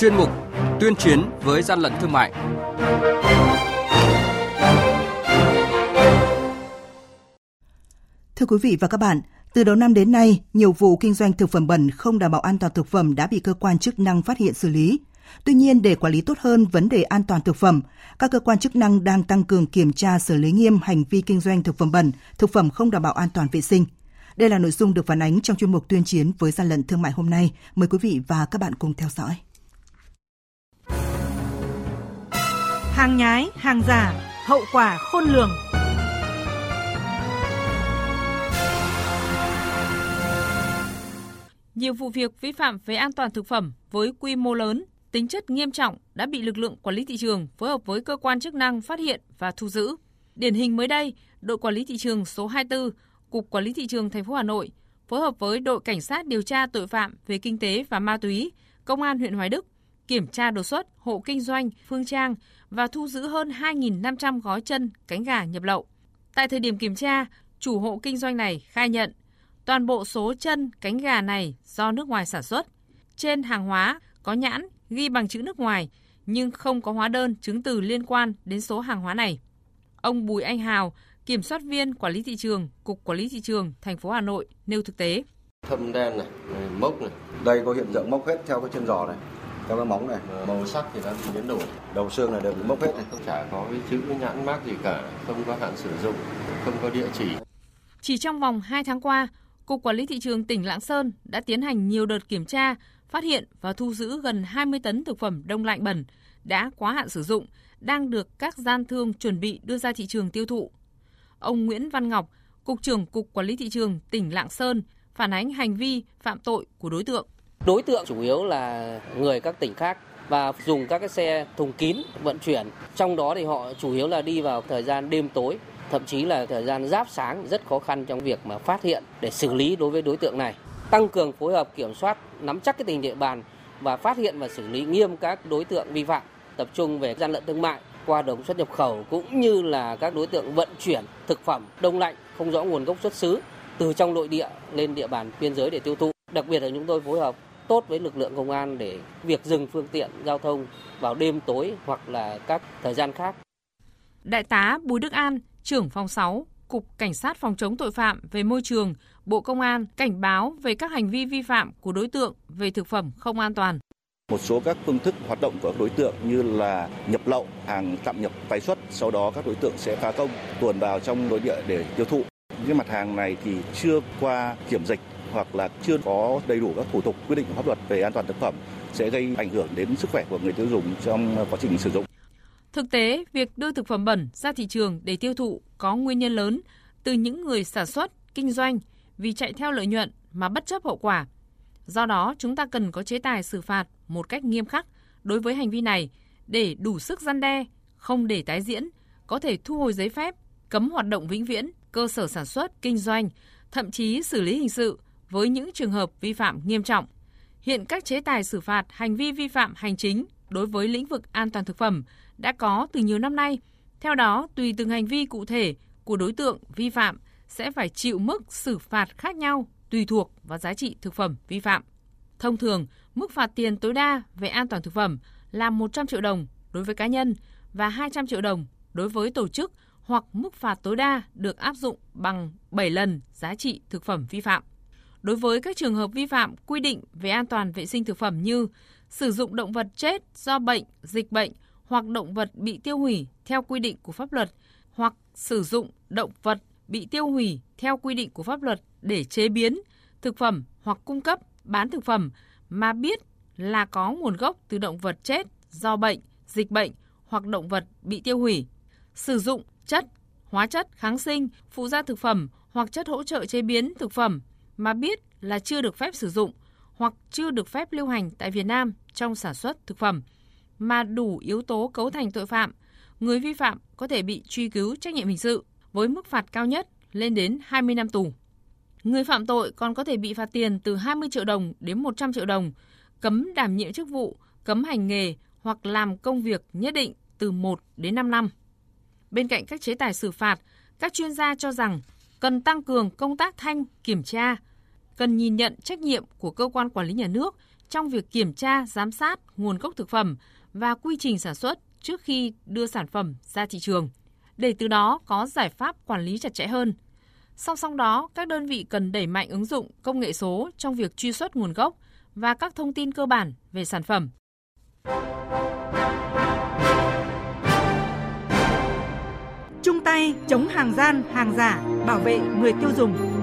chuyên mục Tuyên chiến với gian lận thương mại. Thưa quý vị và các bạn, từ đầu năm đến nay, nhiều vụ kinh doanh thực phẩm bẩn không đảm bảo an toàn thực phẩm đã bị cơ quan chức năng phát hiện xử lý. Tuy nhiên, để quản lý tốt hơn vấn đề an toàn thực phẩm, các cơ quan chức năng đang tăng cường kiểm tra xử lý nghiêm hành vi kinh doanh thực phẩm bẩn, thực phẩm không đảm bảo an toàn vệ sinh. Đây là nội dung được phản ánh trong chuyên mục tuyên chiến với gian lận thương mại hôm nay. Mời quý vị và các bạn cùng theo dõi. Hàng nhái, hàng giả, hậu quả khôn lường. Nhiều vụ việc vi phạm về an toàn thực phẩm với quy mô lớn, tính chất nghiêm trọng đã bị lực lượng quản lý thị trường phối hợp với cơ quan chức năng phát hiện và thu giữ. Điển hình mới đây, đội quản lý thị trường số 24, Cục Quản lý thị trường thành phố Hà Nội phối hợp với đội cảnh sát điều tra tội phạm về kinh tế và ma túy, Công an huyện Hoài Đức kiểm tra đột xuất hộ kinh doanh Phương Trang và thu giữ hơn 2.500 gói chân cánh gà nhập lậu. Tại thời điểm kiểm tra, chủ hộ kinh doanh này khai nhận toàn bộ số chân cánh gà này do nước ngoài sản xuất. Trên hàng hóa có nhãn ghi bằng chữ nước ngoài nhưng không có hóa đơn chứng từ liên quan đến số hàng hóa này. Ông Bùi Anh Hào, kiểm soát viên quản lý thị trường, Cục Quản lý thị trường thành phố Hà Nội nêu thực tế. Thâm đen này, mốc này. Đây có hiện tượng mốc hết theo cái chân giò này, theo cái móng này. Màu sắc thì đã bị biến đổi. Đầu xương này đều bị mốc hết này. Không chả có cái chữ nhãn mác gì cả, không có hạn sử dụng, không có địa chỉ. Chỉ trong vòng 2 tháng qua, Cục Quản lý Thị trường tỉnh Lạng Sơn đã tiến hành nhiều đợt kiểm tra, phát hiện và thu giữ gần 20 tấn thực phẩm đông lạnh bẩn đã quá hạn sử dụng, đang được các gian thương chuẩn bị đưa ra thị trường tiêu thụ. Ông Nguyễn Văn Ngọc, Cục trưởng Cục Quản lý Thị trường tỉnh Lạng Sơn phản ánh hành vi phạm tội của đối tượng. Đối tượng chủ yếu là người các tỉnh khác và dùng các cái xe thùng kín vận chuyển. Trong đó thì họ chủ yếu là đi vào thời gian đêm tối, thậm chí là thời gian giáp sáng rất khó khăn trong việc mà phát hiện để xử lý đối với đối tượng này. Tăng cường phối hợp kiểm soát, nắm chắc cái tình địa bàn và phát hiện và xử lý nghiêm các đối tượng vi phạm, tập trung về gian lận thương mại qua đường xuất nhập khẩu cũng như là các đối tượng vận chuyển thực phẩm đông lạnh không rõ nguồn gốc xuất xứ từ trong nội địa lên địa bàn biên giới để tiêu thụ. Đặc biệt là chúng tôi phối hợp tốt với lực lượng công an để việc dừng phương tiện giao thông vào đêm tối hoặc là các thời gian khác. Đại tá Bùi Đức An, trưởng phòng 6, Cục Cảnh sát phòng chống tội phạm về môi trường, Bộ Công an cảnh báo về các hành vi vi phạm của đối tượng về thực phẩm không an toàn. Một số các phương thức hoạt động của các đối tượng như là nhập lậu, hàng tạm nhập tái xuất, sau đó các đối tượng sẽ phá công tuồn vào trong nội địa để tiêu thụ. Những mặt hàng này thì chưa qua kiểm dịch hoặc là chưa có đầy đủ các thủ tục quy định của pháp luật về an toàn thực phẩm sẽ gây ảnh hưởng đến sức khỏe của người tiêu dùng trong quá trình sử dụng. Thực tế, việc đưa thực phẩm bẩn ra thị trường để tiêu thụ có nguyên nhân lớn từ những người sản xuất, kinh doanh vì chạy theo lợi nhuận mà bất chấp hậu quả. Do đó, chúng ta cần có chế tài xử phạt một cách nghiêm khắc đối với hành vi này để đủ sức gian đe, không để tái diễn, có thể thu hồi giấy phép, cấm hoạt động vĩnh viễn, cơ sở sản xuất, kinh doanh, thậm chí xử lý hình sự với những trường hợp vi phạm nghiêm trọng. Hiện các chế tài xử phạt hành vi vi phạm hành chính đối với lĩnh vực an toàn thực phẩm đã có từ nhiều năm nay. Theo đó, tùy từng hành vi cụ thể của đối tượng vi phạm sẽ phải chịu mức xử phạt khác nhau tùy thuộc vào giá trị thực phẩm vi phạm. Thông thường, mức phạt tiền tối đa về an toàn thực phẩm là 100 triệu đồng đối với cá nhân và 200 triệu đồng đối với tổ chức hoặc mức phạt tối đa được áp dụng bằng 7 lần giá trị thực phẩm vi phạm. Đối với các trường hợp vi phạm quy định về an toàn vệ sinh thực phẩm như sử dụng động vật chết do bệnh, dịch bệnh hoặc động vật bị tiêu hủy theo quy định của pháp luật hoặc sử dụng động vật bị tiêu hủy theo quy định của pháp luật để chế biến thực phẩm hoặc cung cấp bán thực phẩm mà biết là có nguồn gốc từ động vật chết do bệnh, dịch bệnh hoặc động vật bị tiêu hủy. Sử dụng chất, hóa chất, kháng sinh, phụ gia thực phẩm hoặc chất hỗ trợ chế biến thực phẩm mà biết là chưa được phép sử dụng hoặc chưa được phép lưu hành tại Việt Nam trong sản xuất thực phẩm mà đủ yếu tố cấu thành tội phạm, người vi phạm có thể bị truy cứu trách nhiệm hình sự với mức phạt cao nhất lên đến 20 năm tù. Người phạm tội còn có thể bị phạt tiền từ 20 triệu đồng đến 100 triệu đồng, cấm đảm nhiệm chức vụ, cấm hành nghề hoặc làm công việc nhất định từ 1 đến 5 năm. Bên cạnh các chế tài xử phạt, các chuyên gia cho rằng cần tăng cường công tác thanh, kiểm tra, cần nhìn nhận trách nhiệm của cơ quan quản lý nhà nước trong việc kiểm tra, giám sát nguồn gốc thực phẩm và quy trình sản xuất trước khi đưa sản phẩm ra thị trường, để từ đó có giải pháp quản lý chặt chẽ hơn. Song song đó, các đơn vị cần đẩy mạnh ứng dụng công nghệ số trong việc truy xuất nguồn gốc và các thông tin cơ bản về sản phẩm. Chung tay chống hàng gian, hàng giả, bảo vệ người tiêu dùng.